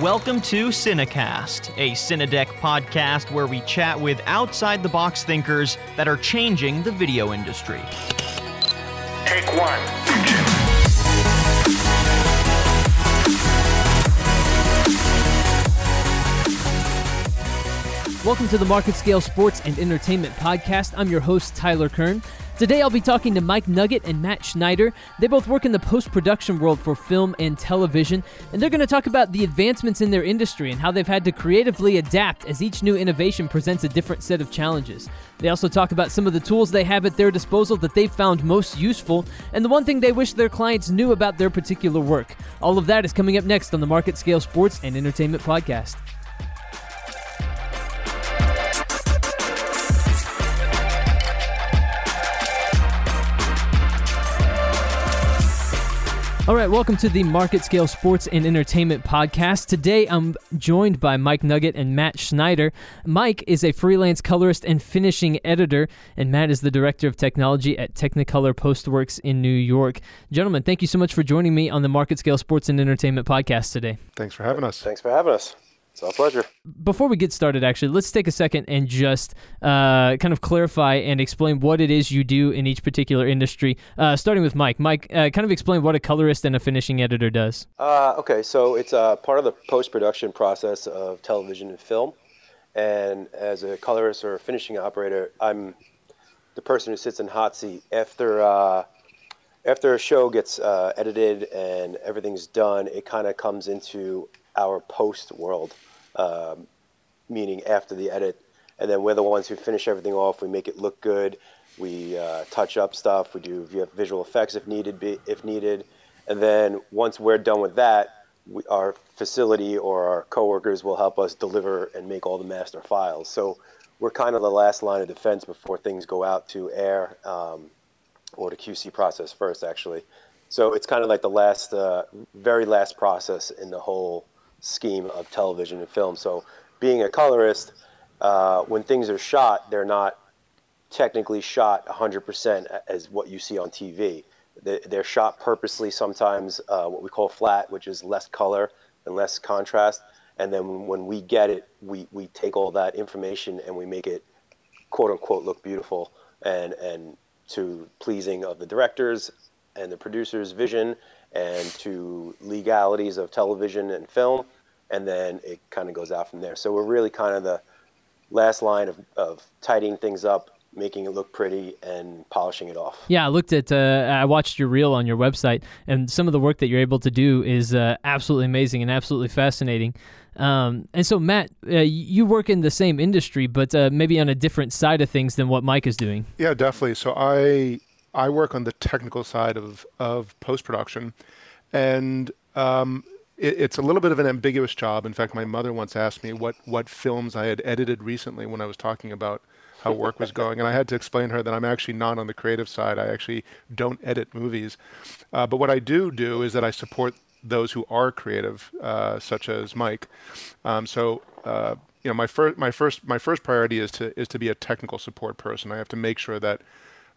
Welcome to Cinecast, a Cinedeck podcast where we chat with outside the box thinkers that are changing the video industry. Take one. Welcome to the Market Scale Sports and Entertainment Podcast. I'm your host, Tyler Kern. Today I'll be talking to Mike Nuget and Matt Schneider. They both work in the post production world for film and television, and they're going to talk about the advancements in their industry and how they've had to creatively adapt as each new innovation presents a different set of challenges. They also talk about some of the tools they have at their disposal that they've found most useful, and the one thing they wish their clients knew about their particular work. All of that is coming up next on the Market Scale Sports and Entertainment Podcast. All right, welcome to the Market Scale Sports and Entertainment Podcast. Today I'm joined by Mike Nuget and Matt Schneider. Mike is a freelance colorist and finishing editor, and Matt is the director of technology at Technicolor Postworks in New York. Gentlemen, thank you so much for joining me on the Market Scale Sports and Entertainment Podcast today. Thanks for having us. Thanks for having us. It's our pleasure. Before we get started, actually, let's take a second and just uh, kind of clarify and explain what it is you do in each particular industry. Uh, starting with Mike. Mike, uh, kind of explain what a colorist and a finishing editor does. Uh, okay, so it's uh, part of the post production process of television and film. And as a colorist or a finishing operator, I'm the person who sits in hot seat after uh, after a show gets edited and everything's done. It kind of comes into our post world, um, meaning after the edit. And then we're the ones who finish everything off. We make it look good. We uh, touch up stuff. We do visual effects if needed. Be, if needed, and then once we're done with that, we, our facility or our coworkers will help us deliver and make all the master files. So we're kind of the last line of defense before things go out to air um, or the QC process first, actually. So it's kind of like the last, uh, very last process in the whole scheme of television and film. So, being a colorist, uh, when things are shot, they're not technically shot 100% as what you see on TV. They're shot purposely, sometimes uh, what we call flat, which is less color and less contrast. And then when we get it, we, we take all that information and we make it quote unquote look beautiful and, and to pleasing of the directors and the producer's vision and to legalities of television and film and then it kind of goes out from there. So we're really kind of the last line of, of tidying things up, making it look pretty, and polishing it off. Yeah, I looked at, uh, I watched your reel on your website, and some of the work that you're able to do is uh, absolutely amazing and absolutely fascinating. Um, and so, Matt, uh, you work in the same industry, but uh, maybe on a different side of things than what Mike is doing. Yeah, definitely. So I I work on the technical side of of post production, and um, it, it's a little bit of an ambiguous job. In fact, my mother once asked me what what films I had edited recently when I was talking about how work was going, and I had to explain her that I'm actually not on the creative side. I actually don't edit movies, uh, but what I do do is that I support those who are creative, uh, such as Mike. Um, so. Uh, you know, my first, my first, my first priority is to is to be a technical support person. I have to make sure that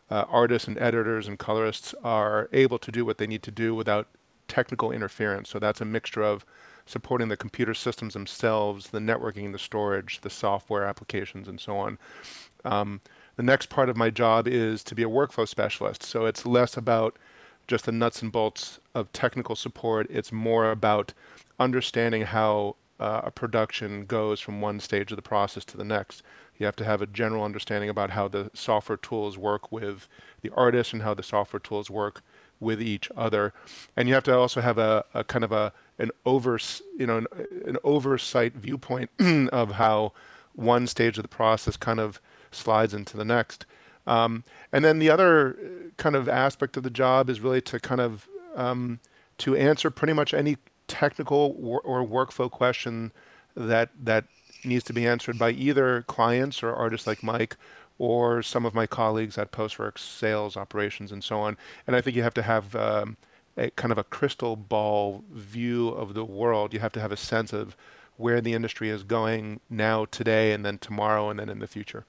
uh, artists and editors and colorists are able to do what they need to do without technical interference. So that's a mixture of supporting the computer systems themselves, the networking, the storage, the software applications, and so on. Um, the next part of my job is to be a workflow specialist. So it's less about just the nuts and bolts of technical support. It's more about understanding how uh, a production goes from one stage of the process to the next. You have to have a general understanding about how the software tools work with the artist and how the software tools work with each other, and you have to also have a, a kind of a an over you know an, an oversight viewpoint of how one stage of the process kind of slides into the next. Um, and then the other uh, kind of aspect of the job is really to kind of um, to answer pretty much any technical or, or workflow question that that needs to be answered by either clients or artists like Mike or some of my colleagues at Postworks, sales, operations, and so on. And I think you have to have um, a kind of a crystal ball view of the world. You have to have a sense of where the industry is going now, today, and then tomorrow, and then in the future.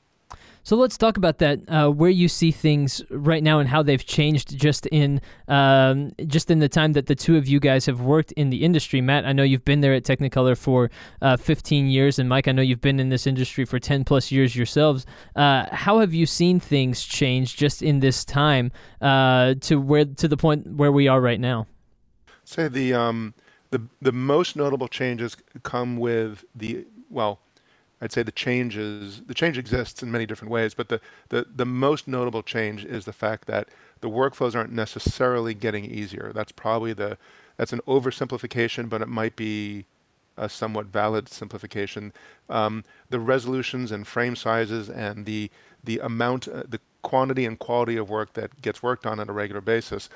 So let's talk about that. Uh, where you see things right now and how they've changed just in um, just in the time that the two of you guys have worked in the industry. Matt, I know you've been there at Technicolor for uh, 15 years, and Mike, I know you've been in this industry for 10 plus years yourselves. Uh, how have you seen things change just in this time uh, to where to the point where we are right now? Say the um, the the most notable changes come with the well I'd say the changes the change exists in many different ways, but the, the, the most notable change is the fact that the workflows aren't necessarily getting easier. That's probably the that's an oversimplification, but it might be a somewhat valid simplification. Um, the resolutions and frame sizes and the the amount, uh, the quantity and quality of work that gets worked on on a regular basis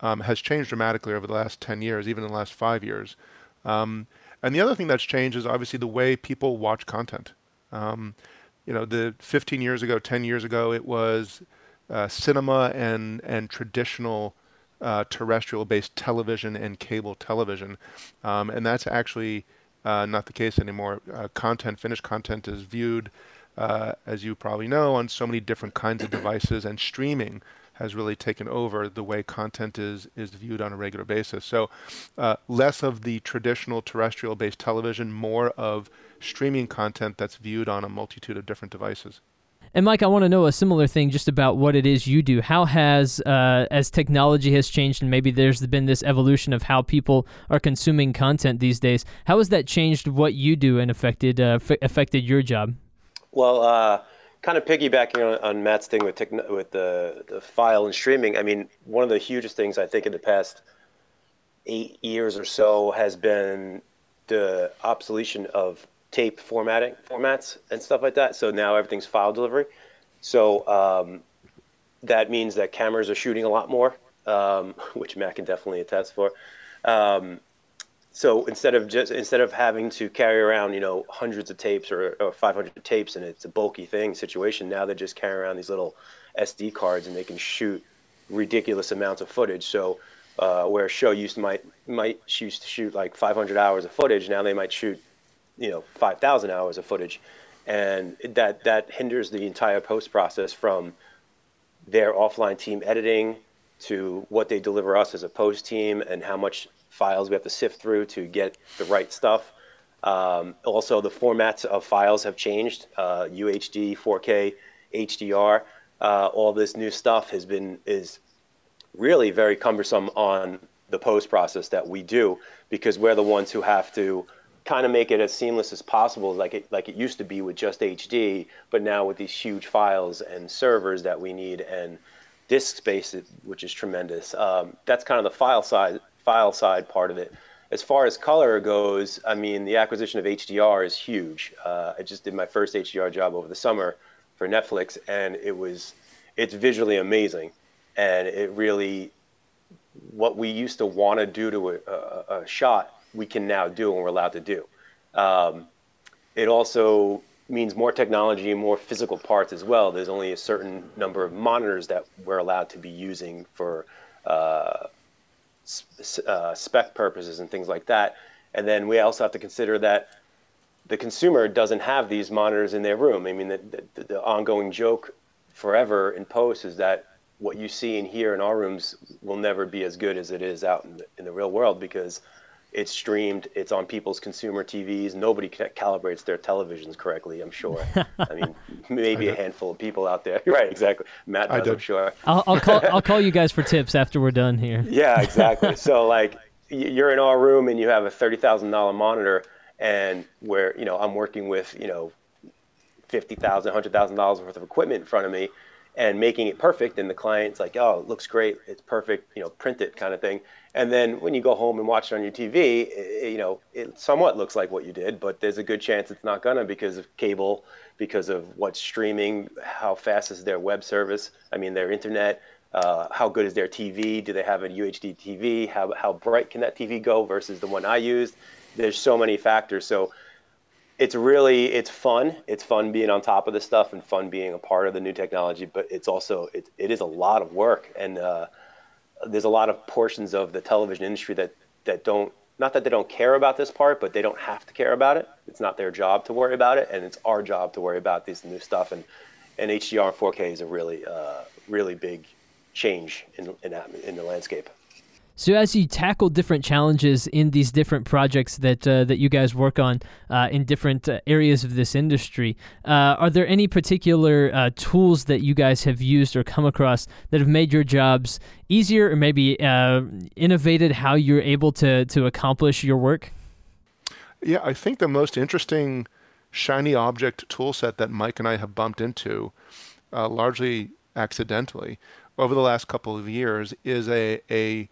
um, has changed dramatically over the last 10 years, even in the last five years. Um, and the other thing that's changed is obviously the way people watch content. Um, you know, the 15 years ago, 10 years ago, it was uh, cinema and and traditional uh, terrestrial-based television and cable television, um, and that's actually uh, not the case anymore. Uh, content, finished content, is viewed, uh, as you probably know, on so many different kinds of devices, and streaming has really taken over the way content is is viewed on a regular basis. So, uh, less of the traditional terrestrial-based television, more of streaming content that's viewed on a multitude of different devices. And Mike, I want to know a similar thing just about what it is you do. How has, uh, as technology has changed, and maybe there's been this evolution of how people are consuming content these days, how has that changed what you do and affected uh, f- affected your job? Well, uh, kind of piggybacking on, on Matt's thing with techn- with the, the file and streaming. I mean, one of the hugest things I think in the past eight years or so has been the obsolescence of tape formatting formats and stuff like that. So now everything's file delivery. So um, that means that cameras are shooting a lot more, um, which Matt can definitely attest for. Um, so instead of just instead of having to carry around you know hundreds of tapes or, or 500 tapes and it's a bulky thing situation now they just carry around these little sd cards and they can shoot ridiculous amounts of footage. So uh, where a show used to might might used to shoot like 500 hours of footage now they might shoot you know 5,000 hours of footage, and that that hinders the entire post process from their offline team editing to what they deliver us as a post team and how much files we have to sift through to get the right stuff. Um, also, the formats of files have changed. Uh, UHD, 4K, HDR, uh, all this new stuff has been is really very cumbersome on the post process that we do because we're the ones who have to kind of make it as seamless as possible, like it like it used to be with just HD, but now with these huge files and servers that we need and disk space, which is tremendous. Um, that's kind of the file side file side part of it. As far as color goes, I mean, the acquisition of HDR is huge. Uh, I just did my first HDR job over the summer for Netflix, and it was it's visually amazing, and it really what we used to want to do to a, a, a shot we can now do and we're allowed to do. Um, it also means more technology and more physical parts as well. There's only a certain number of monitors that we're allowed to be using for uh, uh, spec purposes and things like that. And then we also have to consider that the consumer doesn't have these monitors in their room. I mean, the, the, the ongoing joke forever in post is that what you see and hear in our rooms will never be as good as it is out in the, in the real world because it's streamed. It's on people's consumer TVs. Nobody calibrates their televisions correctly. I'm sure. I mean, maybe a handful of people out there. Right, exactly. Matt does, I am sure. I'll, I'll call. I'll call you guys for tips after we're done here. Yeah, exactly. so like, you're in our room and you have a thirty thousand dollar monitor, and where you know I'm working with you know fifty thousand, hundred thousand dollars worth of equipment in front of me, and making it perfect. And the client's like, "Oh, it looks great. It's perfect. You know, print it," kind of thing. And then when you go home and watch it on your TV, it, you know, it somewhat looks like what you did, but there's a good chance it's not gonna because of cable, because of what's streaming, how fast is their web service, I mean their internet, uh, how good is their TV? Do they have a UHD TV? How, how bright can that TV go versus the one I used? There's so many factors. So it's really it's fun. It's fun being on top of this stuff and fun being a part of the new technology. But it's also it, it is a lot of work and uh, there's a lot of portions of the television industry that that don't not that they don't care about this part, but they don't have to care about it. It's not their job to worry about it, and it's our job to worry about this new stuff. And and HDR 4K is a really uh, really big change in in, in the landscape. So as you tackle different challenges in these different projects that uh, that you guys work on uh, in different uh, areas of this industry, uh, are there any particular uh, tools that you guys have used or come across that have made your jobs easier, or maybe uh, innovated how you're able to to accomplish your work? Yeah, I think the most interesting shiny object tool set that Mike and I have bumped into, largely accidentally, over the last couple of years is a a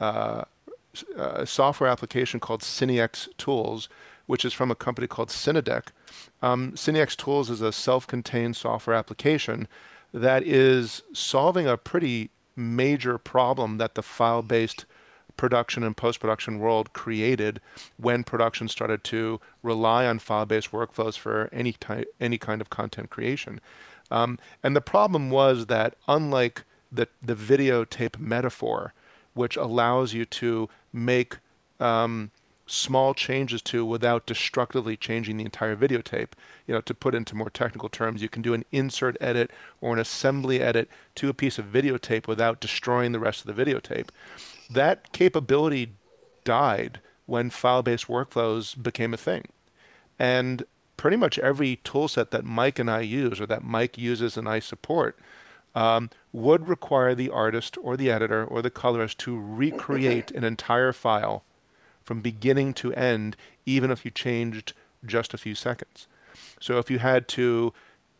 uh, a software application called Cinex Tools, which is from a company called Cinedeck. Um, Cinex Tools is a self-contained software application that is solving a pretty major problem that the file-based production and post-production world created when production started to rely on file-based workflows for any type, any kind of content creation. Um, and the problem was that unlike the the videotape metaphor, which allows you to make um, small changes to without destructively changing the entire videotape. You know, to put into more technical terms, you can do an insert edit or an assembly edit to a piece of videotape without destroying the rest of the videotape. That capability died when file-based workflows became a thing. And pretty much every toolset that Mike and I use or that Mike uses and I support um, would require the artist or the editor or the colorist to recreate an entire file from beginning to end, even if you changed just a few seconds. So if you had to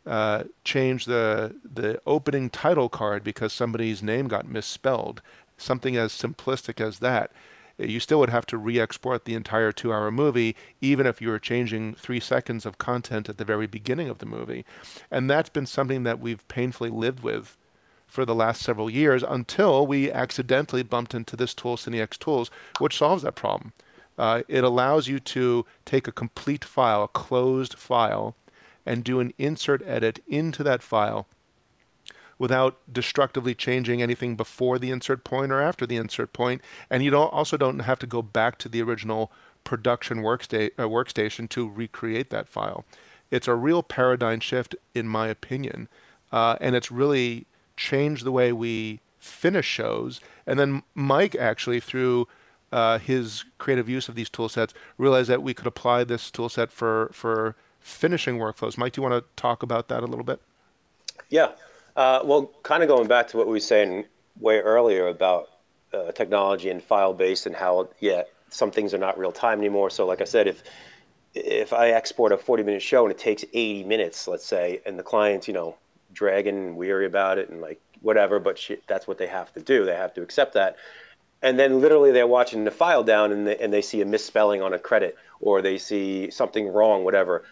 uh, change the the opening title card because somebody's name got misspelled, something as simplistic as that, you still would have to re-export the entire two-hour movie, even if you were changing three seconds of content at the very beginning of the movie. And that's been something that we've painfully lived with for the last several years until we accidentally bumped into this tool, Cinex Tools, which solves that problem. Uh, it allows you to take a complete file, a closed file, and do an insert edit into that file without destructively changing anything before the insert point or after the insert point. And you don't also don't have to go back to the original production worksta- uh, workstation to recreate that file. It's a real paradigm shift, in my opinion, uh, and it's really changed the way we finish shows. And then Mike actually, through uh, his creative use of these tool sets, realized that we could apply this tool set for for finishing workflows. Mike, do you want to talk about that a little bit? Yeah, uh, well, kind of going back to what we were saying way earlier about uh, technology and file based and how, yeah, some things are not real time anymore. So, like I said, if if I export a 40 minute show and it takes 80 minutes, let's say, and the client's, you know, dragging and weary about it and like whatever, but she, that's what they have to do. They have to accept that. And then literally they're watching the file down and they, and they see a misspelling on a credit or they see something wrong, whatever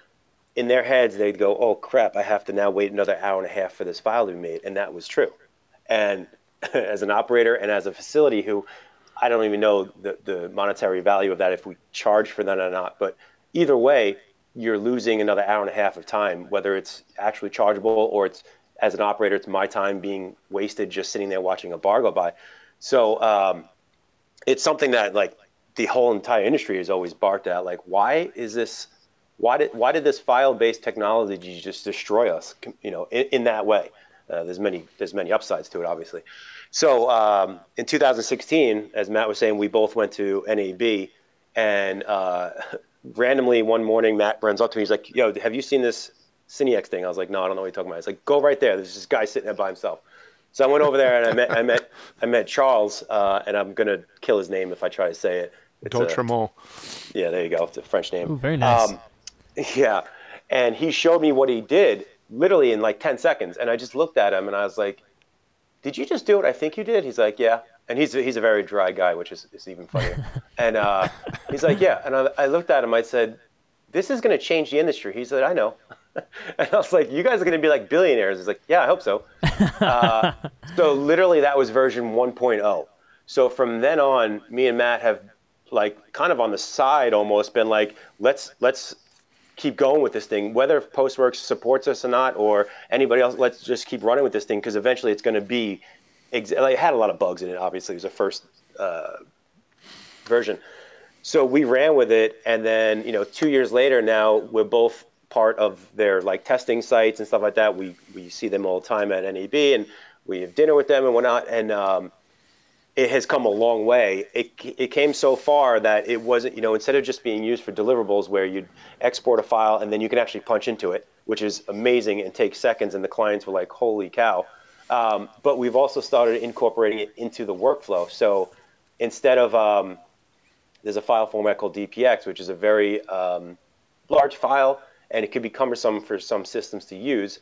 in their heads they'd go, "Oh crap, I have to now wait another hour and a half for this file to be made," and that was true. And as an operator and as a facility who I don't even know the, the monetary value of that if we charge for that or not, but either way, you're losing another hour and a half of time, whether it's actually chargeable or it's as an operator, it's my time being wasted just sitting there watching a bar go by. So um, it's something that like the whole entire industry has always barked at. Like, why is this? Why did why did this file-based technology just destroy us? You know, in, in that way. Uh, there's many there's many upsides to it, obviously. So um, in 2016, as Matt was saying, we both went to NAB, and uh, randomly one morning, Matt runs up to me. He's like, "Yo, have you seen this Cinex thing?" I was like, "No, I don't know what you're talking about." He's like, "Go right there. There's this guy sitting there by himself." So I went over there and I met I met I met Charles, uh, and I'm gonna kill his name if I try to say it. D'Autremont. Yeah, there you go. It's a French name. Ooh, very nice. Um, Yeah. And he showed me what he did literally in like 10 seconds. And I just looked at him and I was like, Did you just do what I think you did? He's like, Yeah. And he's a, he's a very dry guy, which is, is even funnier. and uh, he's like, Yeah. And I, I looked at him, I said, This is going to change the industry. He said, I know. and I was like, You guys are going to be like billionaires. He's like, Yeah, I hope so. uh, so literally, that was version 1.0. So from then on, me and Matt have like kind of on the side almost been like, let's let's keep going with this thing, whether Postworks supports us or not, or anybody else. Let's just keep running with this thing because eventually it's going to be. Ex- it had a lot of bugs in it. Obviously, it was a first uh, version, so we ran with it, and then you know, two years later, now we're both part of their like testing sites and stuff like that. We we see them all the time at NAB, and we have dinner with them and whatnot. And um, it has come a long way. It it came so far that it wasn't you know instead of just being used for deliverables where you'd export a file and then you can actually punch into it, which is amazing and takes seconds, and the clients were like, holy cow. Um, but we've also started incorporating it into the workflow. So instead of um, there's a file format called DPX, which is a very um, large file, and it could be cumbersome for some systems to use.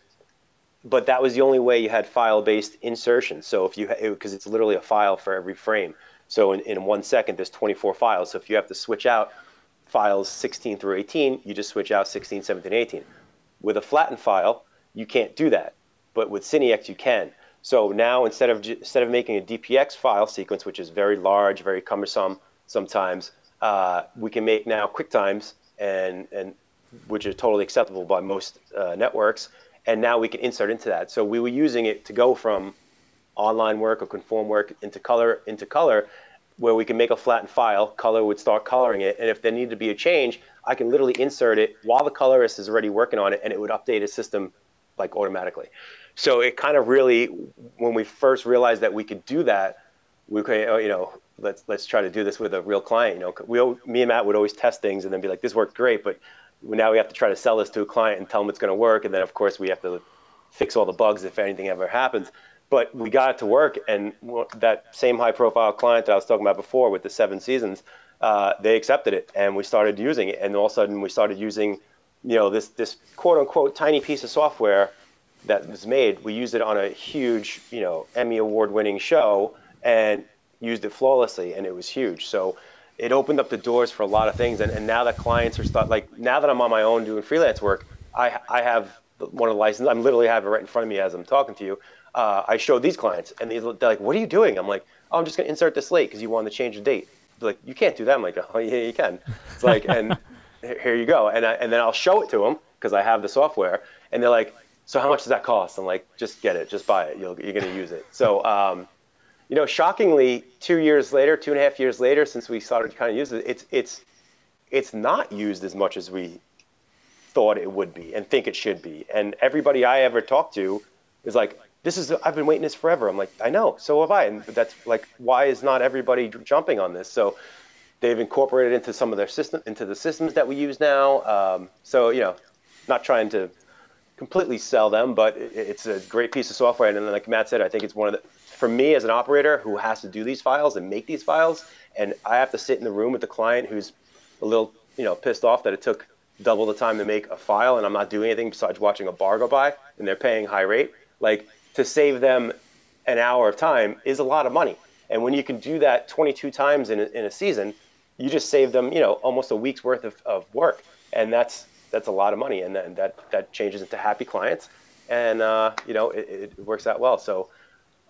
But that was the only way you had file-based insertion. So if you because it, it's literally a file for every frame. So in, in one second, there's 24 files. So if you have to switch out files 16 through 18, you just switch out 16, 17, 18. With a flattened file, you can't do that. But with Cinex, you can. So now instead of instead of making a DPX file sequence, which is very large, very cumbersome sometimes, uh, we can make now QuickTimes and and which are totally acceptable by most uh, networks. And now we can insert into that. So we were using it to go from online work or conform work into color into color, where we can make a flattened file. Color would start coloring it, and if there needed to be a change, I can literally insert it while the colorist is already working on it, and it would update a system like automatically. So it kind of really, when we first realized that we could do that, we could, oh, you know, let's let's try to do this with a real client. You know, we, me and Matt would always test things and then be like, this worked great, but now we have to try to sell this to a client and tell them it's going to work, and then of course we have to fix all the bugs if anything ever happens. But we got it to work, and that same high-profile client that I was talking about before with the Seven Seasons, uh, they accepted it, and we started using it, and all of a sudden we started using, you know, this this quote-unquote tiny piece of software that was made. We used it on a huge, you know, Emmy award-winning show, and used it flawlessly, and it was huge. So it opened up the doors for a lot of things. And, and now that clients are start like now that I'm on my own doing freelance work, I I have one of the licenses. I'm literally have it right in front of me as I'm talking to you. Uh, I show these clients, and they're like, "What are you doing?" I'm like, "Oh, I'm just gonna insert this late because you want to change the date." They're like, "You can't do that." I'm like, "Oh yeah, you can." It's like, and here you go, and I, and then I'll show it to them because I have the software, and they're like, "So how much does that cost?" I'm like, "Just get it, just buy it. You'll, you're gonna use it." So um, you know, shockingly, two years later, two and a half years later, since we started to kind of use it, it's it's it's not used as much as we thought it would be and think it should be. And everybody I ever talked to is like, "This is I've been waiting this forever." I'm like, "I know, so have I." And that's like, why is not everybody jumping on this? So they've incorporated into some of their system into the systems that we use now. Um, so you know, not trying to completely sell them, but it's a great piece of software. And then like Matt said, I think it's one of the for me as an operator who has to do these files and make these files, and I have to sit in the room with the client who's a little, you know, pissed off that it took double the time to make a file and I'm not doing anything besides watching a bar go by and they're paying high rate. Like to save them an hour of time is a lot of money. And when you can do that 22 times in a, in a season, you just save them, you know, almost a week's worth of, of work. And that's that's a lot of money. And that that, that changes into happy clients. And uh, you know, it, it works out well. So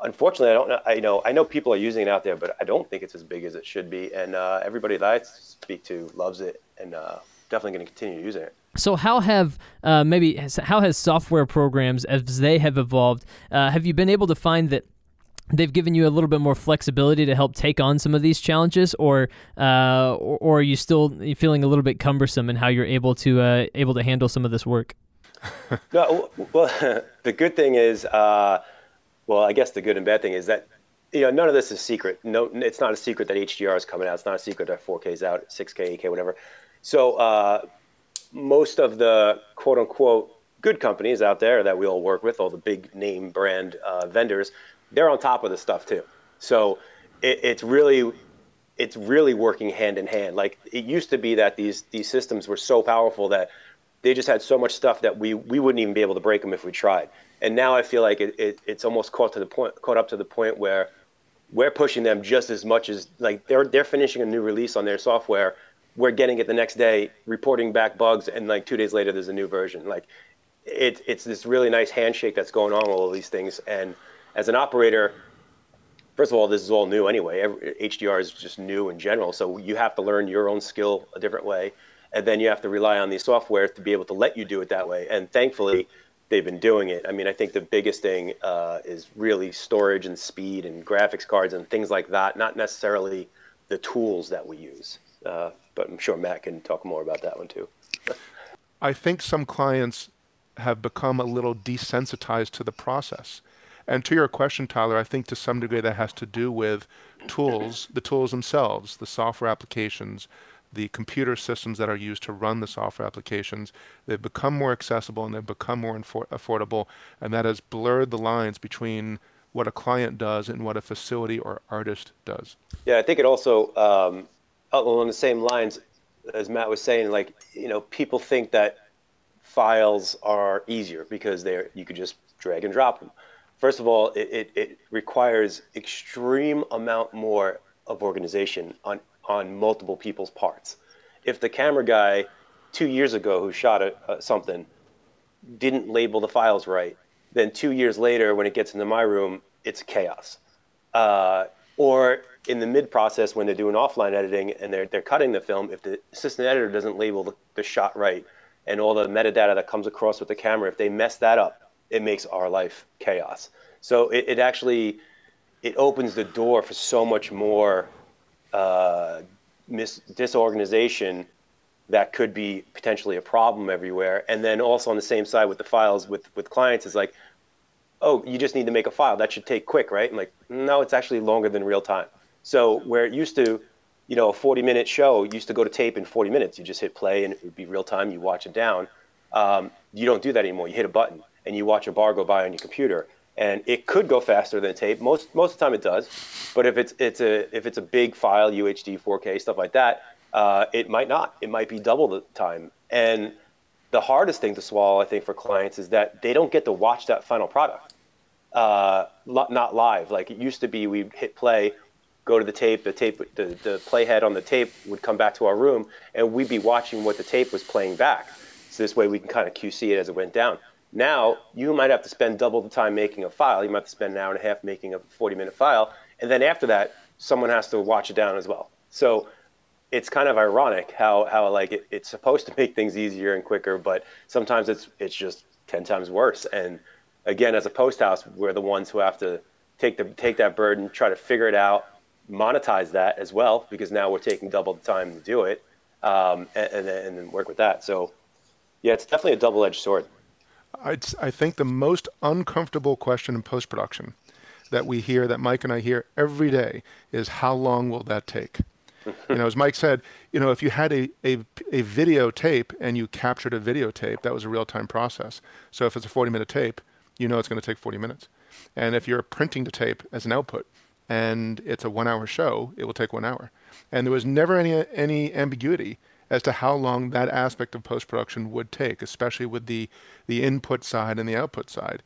unfortunately, I don't know. I you know I know people are using it out there, but I don't think it's as big as it should be. And uh, everybody that I speak to loves it, and uh, definitely going to continue using it. So, how have uh, maybe how has software programs as they have evolved? Uh, have you been able to find that they've given you a little bit more flexibility to help take on some of these challenges, or uh, or, or, are you still feeling a little bit cumbersome in how you're able to uh, able to handle some of this work? no, well, the good thing is uh, well, I guess the good and bad thing is that you know none of this is secret. No, it's not a secret that HDR is coming out. It's not a secret that 4K is out, 6K, 8K, whatever. So uh, most of the quote unquote good companies out there that we all work with, all the big name brand uh, vendors, they're on top of this stuff too. So it, it's really it's really working hand in hand. Like it used to be that these these systems were so powerful that they just had so much stuff that we we wouldn't even be able to break them if we tried and now I feel like it, it, it's almost caught to the point, caught up to the point where we're pushing them just as much as like they're they're finishing a new release on their software. We're getting it the next day, reporting back bugs, and like two days later, there's a new version. Like it, it's this really nice handshake that's going on with all of these things. And as an operator, first of all, this is all new anyway. Every, HDR is just new in general, so you have to learn your own skill a different way, and then you have to rely on these software to be able to let you do it that way. And thankfully they've been doing it. I mean, I think the biggest thing uh, is really storage and speed and graphics cards and things like that, not necessarily the tools that we use. Uh, but I'm sure Matt can talk more about that one too. I think some clients have become a little desensitized to the process. And to your question, Tyler, I think to some degree that has to do with tools, the tools themselves, the software applications, the computer systems that are used to run the software applications. They've become more accessible and they've become more infor- affordable, and that has blurred the lines between what a client does and what a facility or artist does. Yeah, I think it also, um, along the same lines as Matt was saying, like, you know, people think that files are easier because they're, you could just drag and drop them. First of all, it, it, it requires extreme amount more of organization on, on multiple people's parts. If the camera guy two years ago who shot a, a, something didn't label the files right, then two years later, when it gets into my room, it's chaos. Uh, or in the mid process, when they're doing offline editing and they're, they're cutting the film, if the assistant editor doesn't label the, the shot right and all the metadata that comes across with the camera, if they mess that up, it makes our life chaos. So it, it actually it opens the door for so much more uh, mis- disorganization that could be potentially a problem everywhere. And then also on the same side with the files with with clients is like, oh, you just need to make a file that should take quick, right? I'm like, no, it's actually longer than real time. So where it used to, you know, a 40 minute show used to go to tape in 40 minutes. You just hit play and it would be real time. You watch it down. Um, you don't do that anymore. You hit a button and you watch a bar go by on your computer and it could go faster than tape. Most most of the time it does, but if it's it's a if it's a big file, UHD, 4K, stuff like that, uh, it might not. It might be double the time. And the hardest thing to swallow, I think, for clients is that they don't get to watch that final product, uh, not live. Like it used to be, we hit play, go to the tape, the tape, the, the playhead on the tape would come back to our room, and we'd be watching what the tape was playing back. So this way we can kind of QC it as it went down. Now you might have to spend double the time making a file. You might have to spend an hour and a half making a 40 minute file. And then after that, someone has to watch it down as well. So it's kind of ironic how, how like it, it's supposed to make things easier and quicker, but sometimes it's, it's just 10 times worse. And again, as a post house, we're the ones who have to take the, take that burden, try to figure it out, monetize that as well, because now we're taking double the time to do it. Um, and, and, and then work with that. So yeah, it's definitely a double-edged sword. I'd, I think the most uncomfortable question in post production that we hear, that Mike and I hear every day, is how long will that take? you know, as Mike said, you know, if you had a, a, a videotape and you captured a videotape, that was a real time process. So if it's a 40 minute tape, you know it's going to take 40 minutes. And if you're printing the tape as an output and it's a one hour show, it will take one hour. And there was never any, any ambiguity as to how long that aspect of post production would take, especially with the, the input side and the output side.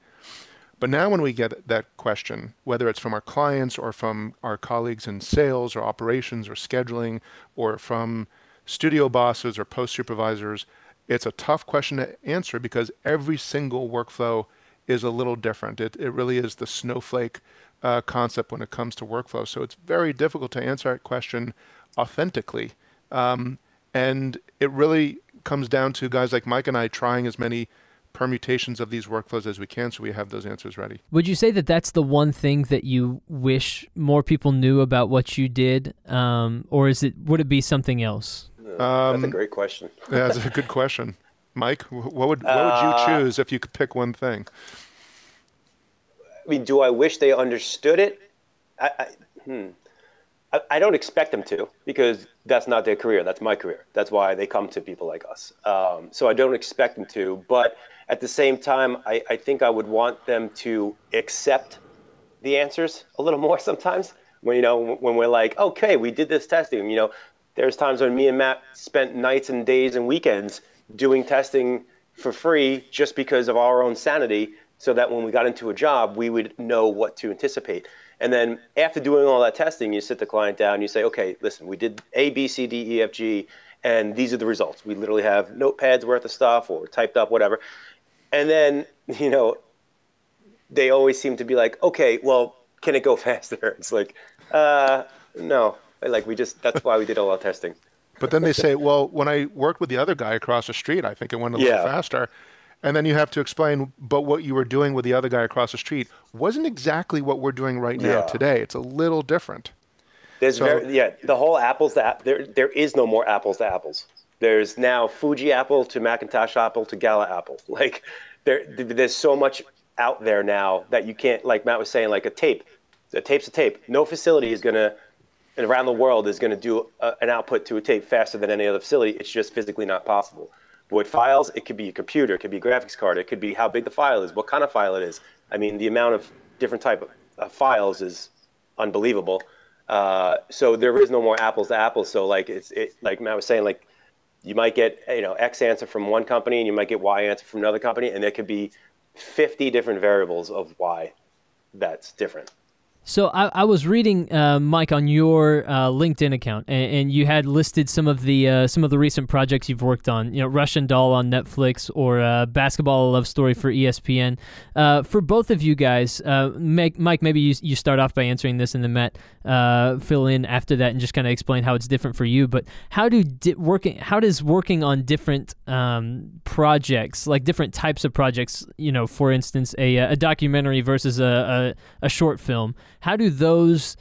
But now, when we get that question, whether it's from our clients or from our colleagues in sales or operations or scheduling or from studio bosses or post supervisors, it's a tough question to answer because every single workflow is a little different. It, it really is the snowflake uh, concept when it comes to workflow. So it's very difficult to answer that question authentically. Um, and it really comes down to guys like Mike and I trying as many permutations of these workflows as we can so we have those answers ready. Would you say that that's the one thing that you wish more people knew about what you did? Um, or is it would it be something else? Um, that's a great question. yeah, that's a good question. Mike, what would what would you uh, choose if you could pick one thing? I mean, do I wish they understood it? I, I, hmm. I, don't expect them to because that's not their career. That's my career. That's why they come to people like us. Um, so I don't expect them to. But at the same time, I, I think I would want them to accept the answers a little more sometimes. When you know when we're like, okay, we did this testing. You know, there's times when me and Matt spent nights and days and weekends doing testing for free just because of our own sanity, so that when we got into a job, we would know what to anticipate. And then after doing all that testing, you sit the client down, you say, okay, listen, we did A, B, C, D, E, F, G, and these are the results. We literally have notepads worth of stuff or typed up, whatever. And then, you know, they always seem to be like, okay, well, can it go faster? It's like, uh, no. Like we just, that's why we did all our testing. But then they say, well, when I worked with the other guy across the street, I think it went a little yeah. faster. And then you have to explain, but what you were doing with the other guy across the street wasn't exactly what we're doing right now yeah. today. It's a little different. There's so, very, yeah, the whole apples to there there is no more apples to apples. There's now Fuji Apple to Macintosh Apple to Gala Apple. Like there, there's so much out there now that you can't. Like Matt was saying, like a tape. A tape's a tape. No facility is gonna around the world is going to do a, an output to a tape faster than any other facility. It's just physically not possible. With files, it could be a computer, it could be a graphics card, it could be how big the file is, what kind of file it is. I mean, the amount of different type of uh, files is unbelievable. Uh, so there is no more apples to apples. So like it's it, like Matt was saying, like you might get you know X answer from one company and you might get Y answer from another company, and there could be 50 different variables of why that's different. So I, I was reading, uh, Mike, on your uh, LinkedIn account, and, and, you had listed some of the uh, some of the recent projects you've worked on. You know, Russian Doll on Netflix or uh, Basketball Love Story for ESPN. Uh, for both of you guys, uh, Mike, maybe you, you start off by answering this, and then Matt fill in after that, and just kind of explain how it's different for you. But how do di- working how does working on different um, projects, like different types of projects, you know, for instance, a, a documentary versus a, a, a short film how do those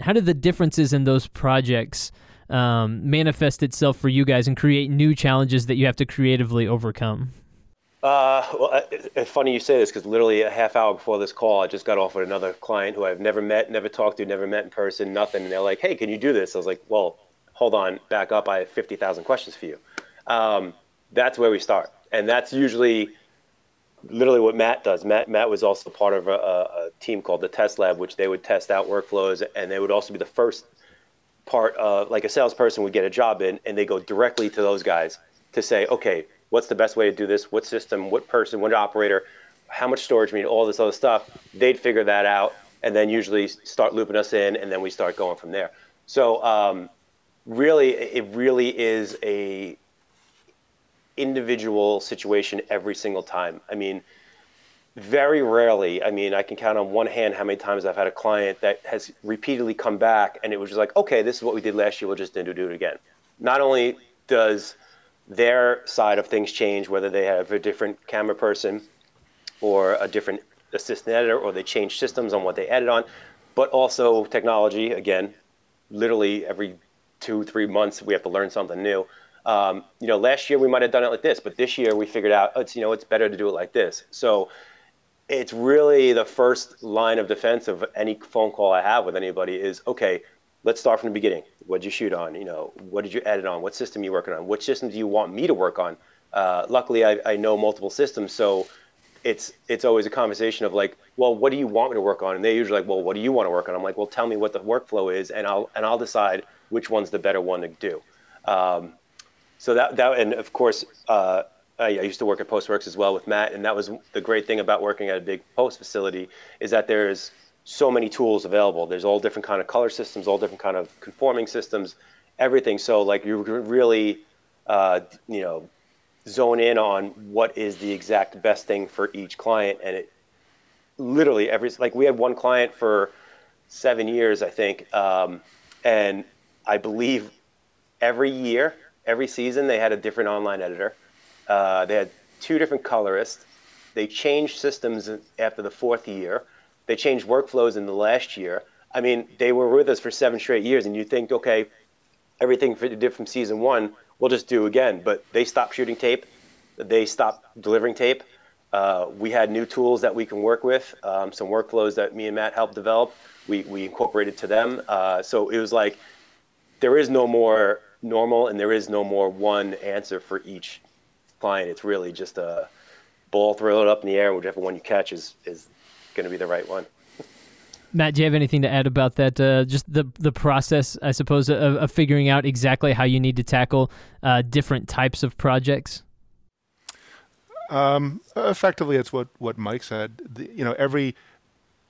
how do the differences in those projects um, manifest itself for you guys and create new challenges that you have to creatively overcome? Uh, well, it's funny you say this because literally a half hour before this call, I just got off with another client who I've never met, never talked to, never met in person, nothing. And they're like, "Hey, can you do this?" I was like, "Well, hold on, back up. I have fifty thousand questions for you." Um, that's where we start, and that's usually literally what Matt does. Matt Matt was also part of a, a, team called the Test Lab, which they would test out workflows, and they would also be the first part of like a salesperson would get a job in, and they go directly to those guys to say, okay, what's the best way to do this? What system? What person? What operator? How much storage we need? All this other stuff. They'd figure that out, and then usually start looping us in, and then we start going from there. So um, really, it really is a individual situation every single time. I mean, very rarely, I mean, I can count on one hand how many times I've had a client that has repeatedly come back and it was just like, okay, this is what we did last year, we'll just do it again. Not only does their side of things change, whether they have a different camera person or a different assistant editor, or they change systems on what they edit on, but also technology, again, literally every two, three months, we have to learn something new. Um, you know, last year we might have done it like this, but this year we figured out it's you know it's better to do it like this. So it's really the first line of defense of any phone call I have with anybody is okay. Let's start from the beginning. What did you shoot on? You know, what did you edit on? What system are you working on? What system do you want me to work on? Uh, luckily, I, I know multiple systems, so it's it's always a conversation of like, well, what do you want me to work on? And they usually like, well, what do you want to work on? I'm like, well, tell me what the workflow is, and I'll and I'll decide which one's the better one to do. Um, so that that and of course uh, I, used to work at Postworks as well with Matt, and that was the great thing about working at a big post facility is that there's so many tools available. There's all different kind of color systems, all different kind of conforming systems, everything. So like you really uh, you know zone in on what is the exact best thing for each client, and it literally every like we had one client for seven years I think, um, and I believe every year every season they had a different online editor. Uh, they had two different colorists. They changed systems after the fourth year. They changed workflows in the last year. I mean, they were with us for seven straight years, and you think, okay, everything they did from season one, we'll just do again. But they stopped shooting tape. They stopped delivering tape. Uh, we had new tools that we can work with, um, some workflows that me and Matt helped develop. We, we incorporated to them. Uh, so it was like there is no more normal, and there is no more one answer for each client. It's really just a ball, throw it up in the air, whichever one you catch is is going to be the right one. Matt, do you have anything to add about that? Uh, just the the process, I suppose, of, of, figuring out exactly how you need to tackle uh, different types of projects. Um, effectively, it's what what Mike said. The, you know, every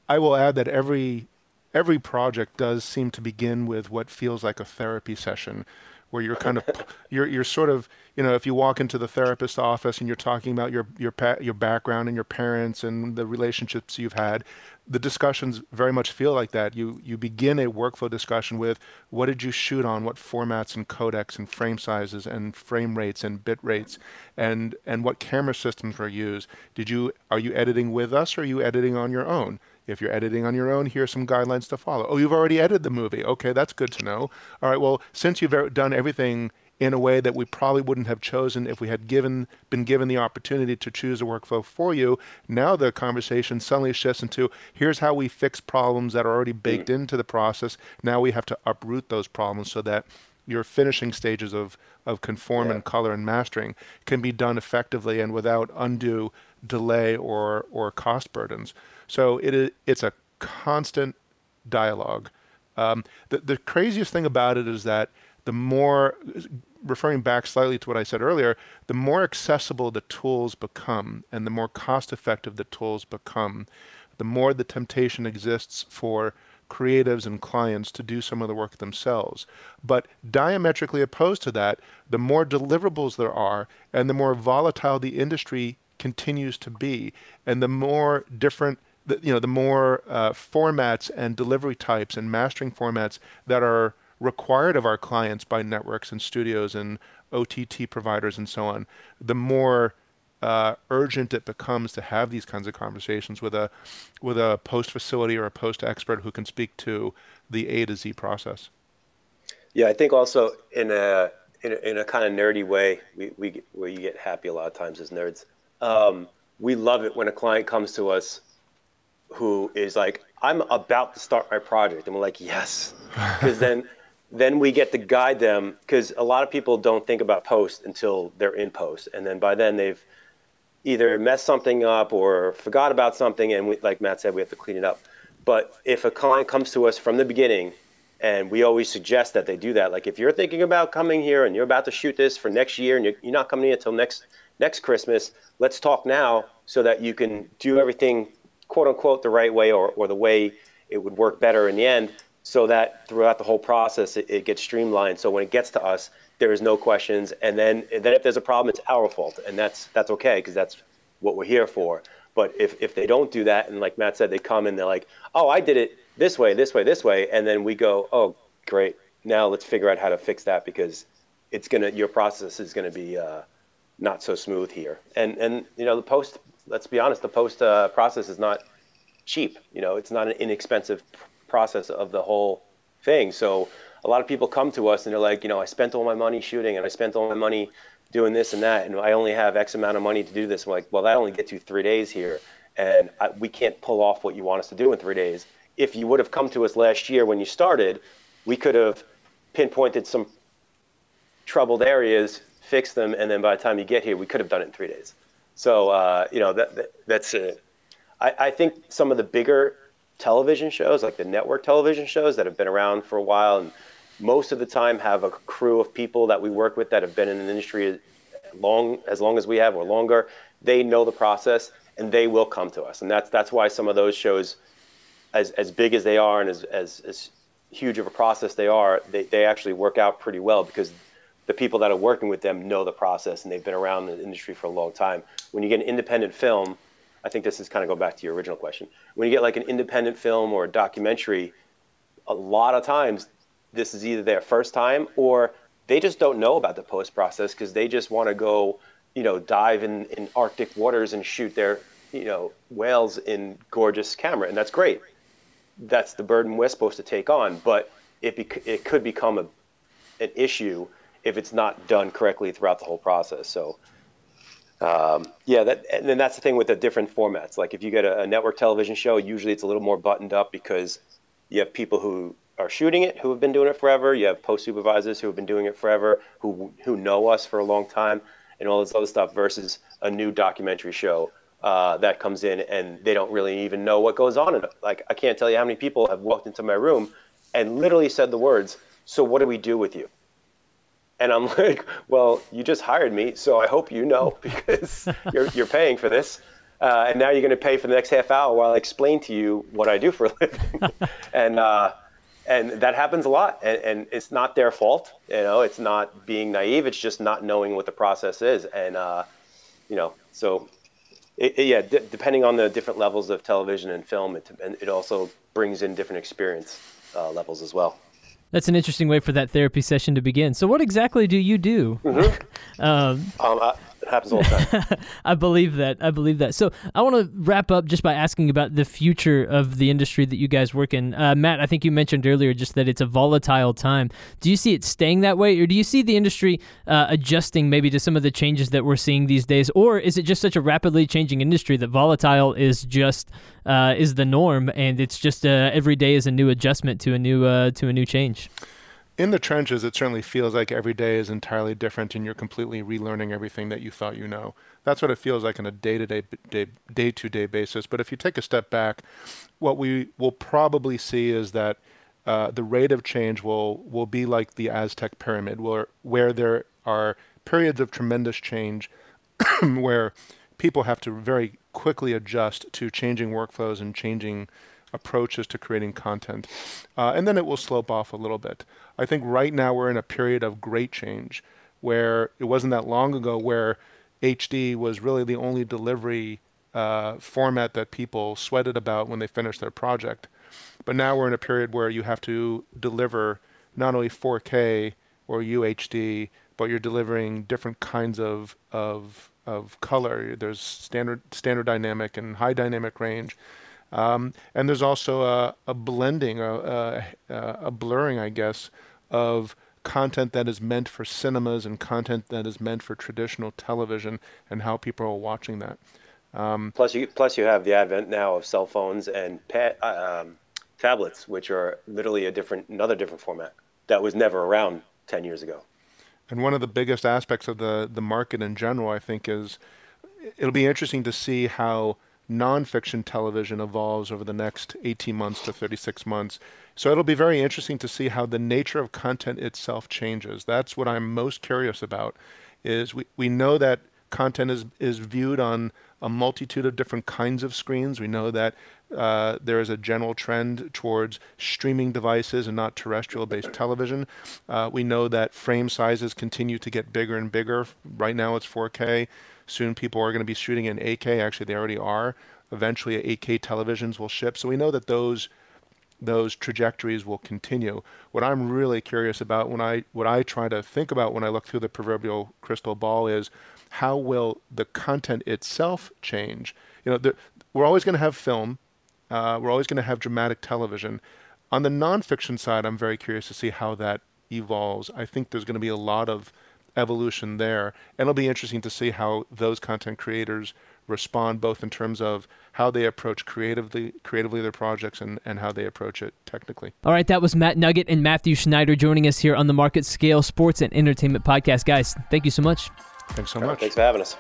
I will add that every every project does seem to begin with what feels like a therapy session where you're kind of you're you're sort of you know if you walk into the therapist's office and you're talking about your your your background and your parents and the relationships you've had the discussions very much feel like that. You you begin a workflow discussion with what did you shoot on? What formats and codecs and frame sizes and frame rates and bit rates? And and what camera systems were used? Did you are you editing with us or are you editing on your own if you're editing on your own, here are some guidelines to follow. Oh, you've already edited the movie. Okay, that's good to know. All right, well, since you've er, done everything in a way that we probably wouldn't have chosen if we had given been given the opportunity to choose a workflow for you. Now the conversation suddenly shifts into here's how we fix problems that are already hmm. baked into the process. Now we have to uproot those problems so that your finishing stages of of conform Yeah. and color and mastering can be done effectively and without undue delay or or cost burdens. So it is it's a constant dialogue. Um, the the craziest thing about it is that the more referring back slightly to what I said earlier, the more accessible the tools become and the more cost effective the tools become, the more the temptation exists for creatives and clients to do some of the work themselves. But diametrically opposed to that, the more deliverables there are and the more volatile the industry continues to be, and the more different the, you know the more uh, formats and delivery types and mastering formats that are required of our clients by networks and studios and OTT providers and so on, the more uh, urgent it becomes to have these kinds of conversations with a with a post facility or a post expert who can speak to the A to Z process. Yeah, I think also in a in a, in a kind of nerdy way, we, we where you get happy a lot of times as nerds. Um, we love it when a client comes to us who is like, "I'm about to start my project," and we're like, "Yes," because then then we get to guide them because a lot of people don't think about post until they're in post, and then by then they've either messed something up or forgot about something, and we, like Matt said, we have to clean it up. But if a client comes to us from the beginning, and we always suggest that they do that, like if you're thinking about coming here and you're about to shoot this for next year, and you're, you're not coming in until next next Christmas, let's talk now so that you can do everything quote unquote the right way or, or the way it would work better in the end so that throughout the whole process it, it gets streamlined. So when it gets to us there is no questions. And then then if there's a problem it's our fault. And that's that's okay because that's what we're here for. But if, if they don't do that and like matt said they come and they're like oh i did it this way this way this way and then we go oh great. Now let's figure out how to fix that because it's gonna your process is gonna be uh, not so smooth here and and you know the post let's be honest the post uh, process is not cheap. You know, it's not an inexpensive process of the whole thing. So a lot of people come to us and they're like, you know, I spent all my money shooting and I spent all my money doing this and that, and I only have X amount of money to do this. I'm like, well, that only gets you three days here, and I, we can't pull off what you want us to do in three days. If you would have come to us last year when you started, we could have pinpointed some troubled areas, fixed them, and then by the time you get here, we could have done it in three days. So uh, you know that, that that's it. I, I think some of the bigger television shows, like the network television shows that have been around for a while, and most of the time have a crew of people that we work with that have been in the industry long as long as we have or longer. They know the process and they will come to us, and that's that's why some of those shows, as as big as they are and as as, as huge of a process they are, they, they actually work out pretty well because the people that are working with them know the process and they've been around the industry for a long time. When you get an independent film, I think this is kind of go back to your original question. When you get like an independent film or a documentary, a lot of times this is either their first time or they just don't know about the post process because they just want to go, you know, dive in, in Arctic waters and shoot their, you know, whales in gorgeous camera, and that's great. That's the burden we're supposed to take on, but it it could become a an issue if it's not done correctly throughout the whole process. So, um, yeah, that and then that's the thing with the different formats. Like if you get a, a network television show, usually it's a little more buttoned up because you have people who are shooting it who have been doing it forever. You have post supervisors who have been doing it forever, who who know us for a long time, and all this other stuff. Versus a new documentary show uh, that comes in and they don't really even know what goes on. In it. Like I can't tell you how many people have walked into my room and literally said the words, "So what do we do with you?" And I'm like, "Well, you just hired me, so I hope you know because you're you're paying for this." Uh, and now you're going to pay for the next half hour while I explain to you what I do for a living, and uh, and that happens a lot. And, and it's not their fault, you know. It's not being naive. It's just not knowing what the process is, and uh, you know, so it, it- yeah, d- depending on the different levels of television and film, it, and it also brings in different experience uh, levels as well. That's an interesting way for that therapy session to begin. So, what exactly do you do? um, Um, I, happens all the time. I believe that. I believe that. So I want to wrap up just by asking about the future of the industry that you guys work in. Uh, Matt, I think you mentioned earlier just that it's a volatile time. Do you see it staying that way, or do you see the industry uh, adjusting maybe to some of the changes that we're seeing these days, or is it just such a rapidly changing industry that volatile is just uh, is the norm, and it's just uh, every day is a new adjustment to a new uh, to a new change? In the trenches, it certainly feels like every day is entirely different, and you're completely relearning everything that you thought you know. That's what it feels like on a day-to-day, day-to-day basis. But if you take a step back, what we will probably see is that uh, the rate of change will will be like the Aztec pyramid, where where there are periods of tremendous change, where people have to very quickly adjust to changing workflows and changing approaches to creating content. Uh, and then it will slope off a little bit. I think right now we're in a period of great change where it wasn't that long ago where HD was really the only delivery uh, format that people sweated about when they finished their project. But now we're in a period where you have to deliver not only 4K or UHD, but you're delivering different kinds of of of color. There's standard standard dynamic and high dynamic range. Um, and there's also a, a blending, a, a, a, blurring, I guess, of content that is meant for cinemas and content that is meant for traditional television and how people are watching that. Um, plus, you plus you have the advent now of cell phones and uh, um, tablets, which are literally a different, another different format that was never around ten years ago. And one of the biggest aspects of the the market in general, I think, is it'll be interesting to see how nonfiction television evolves over the next 18 months to 36 months. So it'll be very interesting to see how the nature of content itself changes. That's what I'm most curious about. Is we, we know that content is is viewed on a multitude of different kinds of screens. We know that uh, there is a general trend towards streaming devices and not terrestrial-based television. Uh, we know that frame sizes continue to get bigger and bigger. Right now, it's 4K. Soon people are going to be shooting in 8K. Actually, they already are. Eventually, 8K televisions will ship. So we know that those those trajectories will continue. What I'm really curious about when I what I try to think about when I look through the proverbial crystal ball is how will the content itself change? You know, we're always going to have film. Uh, we're always going to have dramatic television. On the nonfiction side, I'm very curious to see how that evolves. I think there's going to be a lot of evolution there. And it'll be interesting to see how those content creators respond both in terms of how they approach creatively creatively their projects and, and how they approach it technically. All right, that was Matt Nuget and Matthew Schneider joining us here on the MarketScale Sports and Entertainment Podcast. Guys, thank you so much. Thanks so much. Right, thanks for having us.